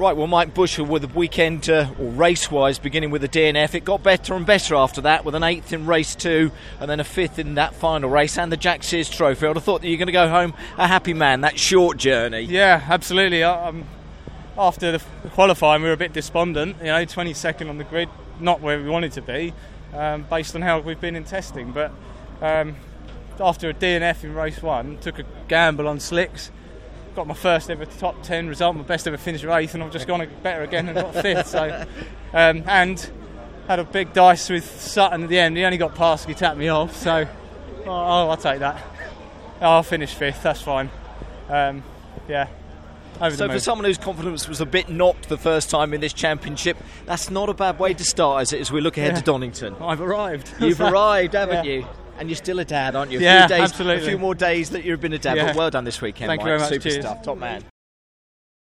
Right, well, Mike Bushell with the weekend, uh, or race wise, beginning with the DNF, it got better and better after that with an eighth in race two and then a fifth in that final race and the Jack Sears Trophy. I'd have thought that you're going to go home a happy man, that short journey. Yeah, absolutely. Um, after the qualifying, we were a bit despondent, you know, 22nd on the grid, not where we wanted to be, um, based on how we've been in testing. But um, after a DNF in race one, took a gamble on slicks got my first ever top 10 result, my best ever finish eighth, and I've just gone better again and got fifth. So, um, and had a big dice with Sutton at the end. He only got past, he tapped me off. So, oh, I'll take that. I'll finish fifth. That's fine. Um, yeah. so for someone whose confidence was a bit knocked the first time in this championship, that's not a bad way to start, is it? As we look ahead yeah. to Donington, I've arrived. You've arrived, haven't yeah. you? And you're still a dad, aren't you? A yeah, few days, absolutely. A few more days that you've been a dad. Yeah. But well done this weekend, Thank Mike. you very much. Super Cheers. stuff. Top man.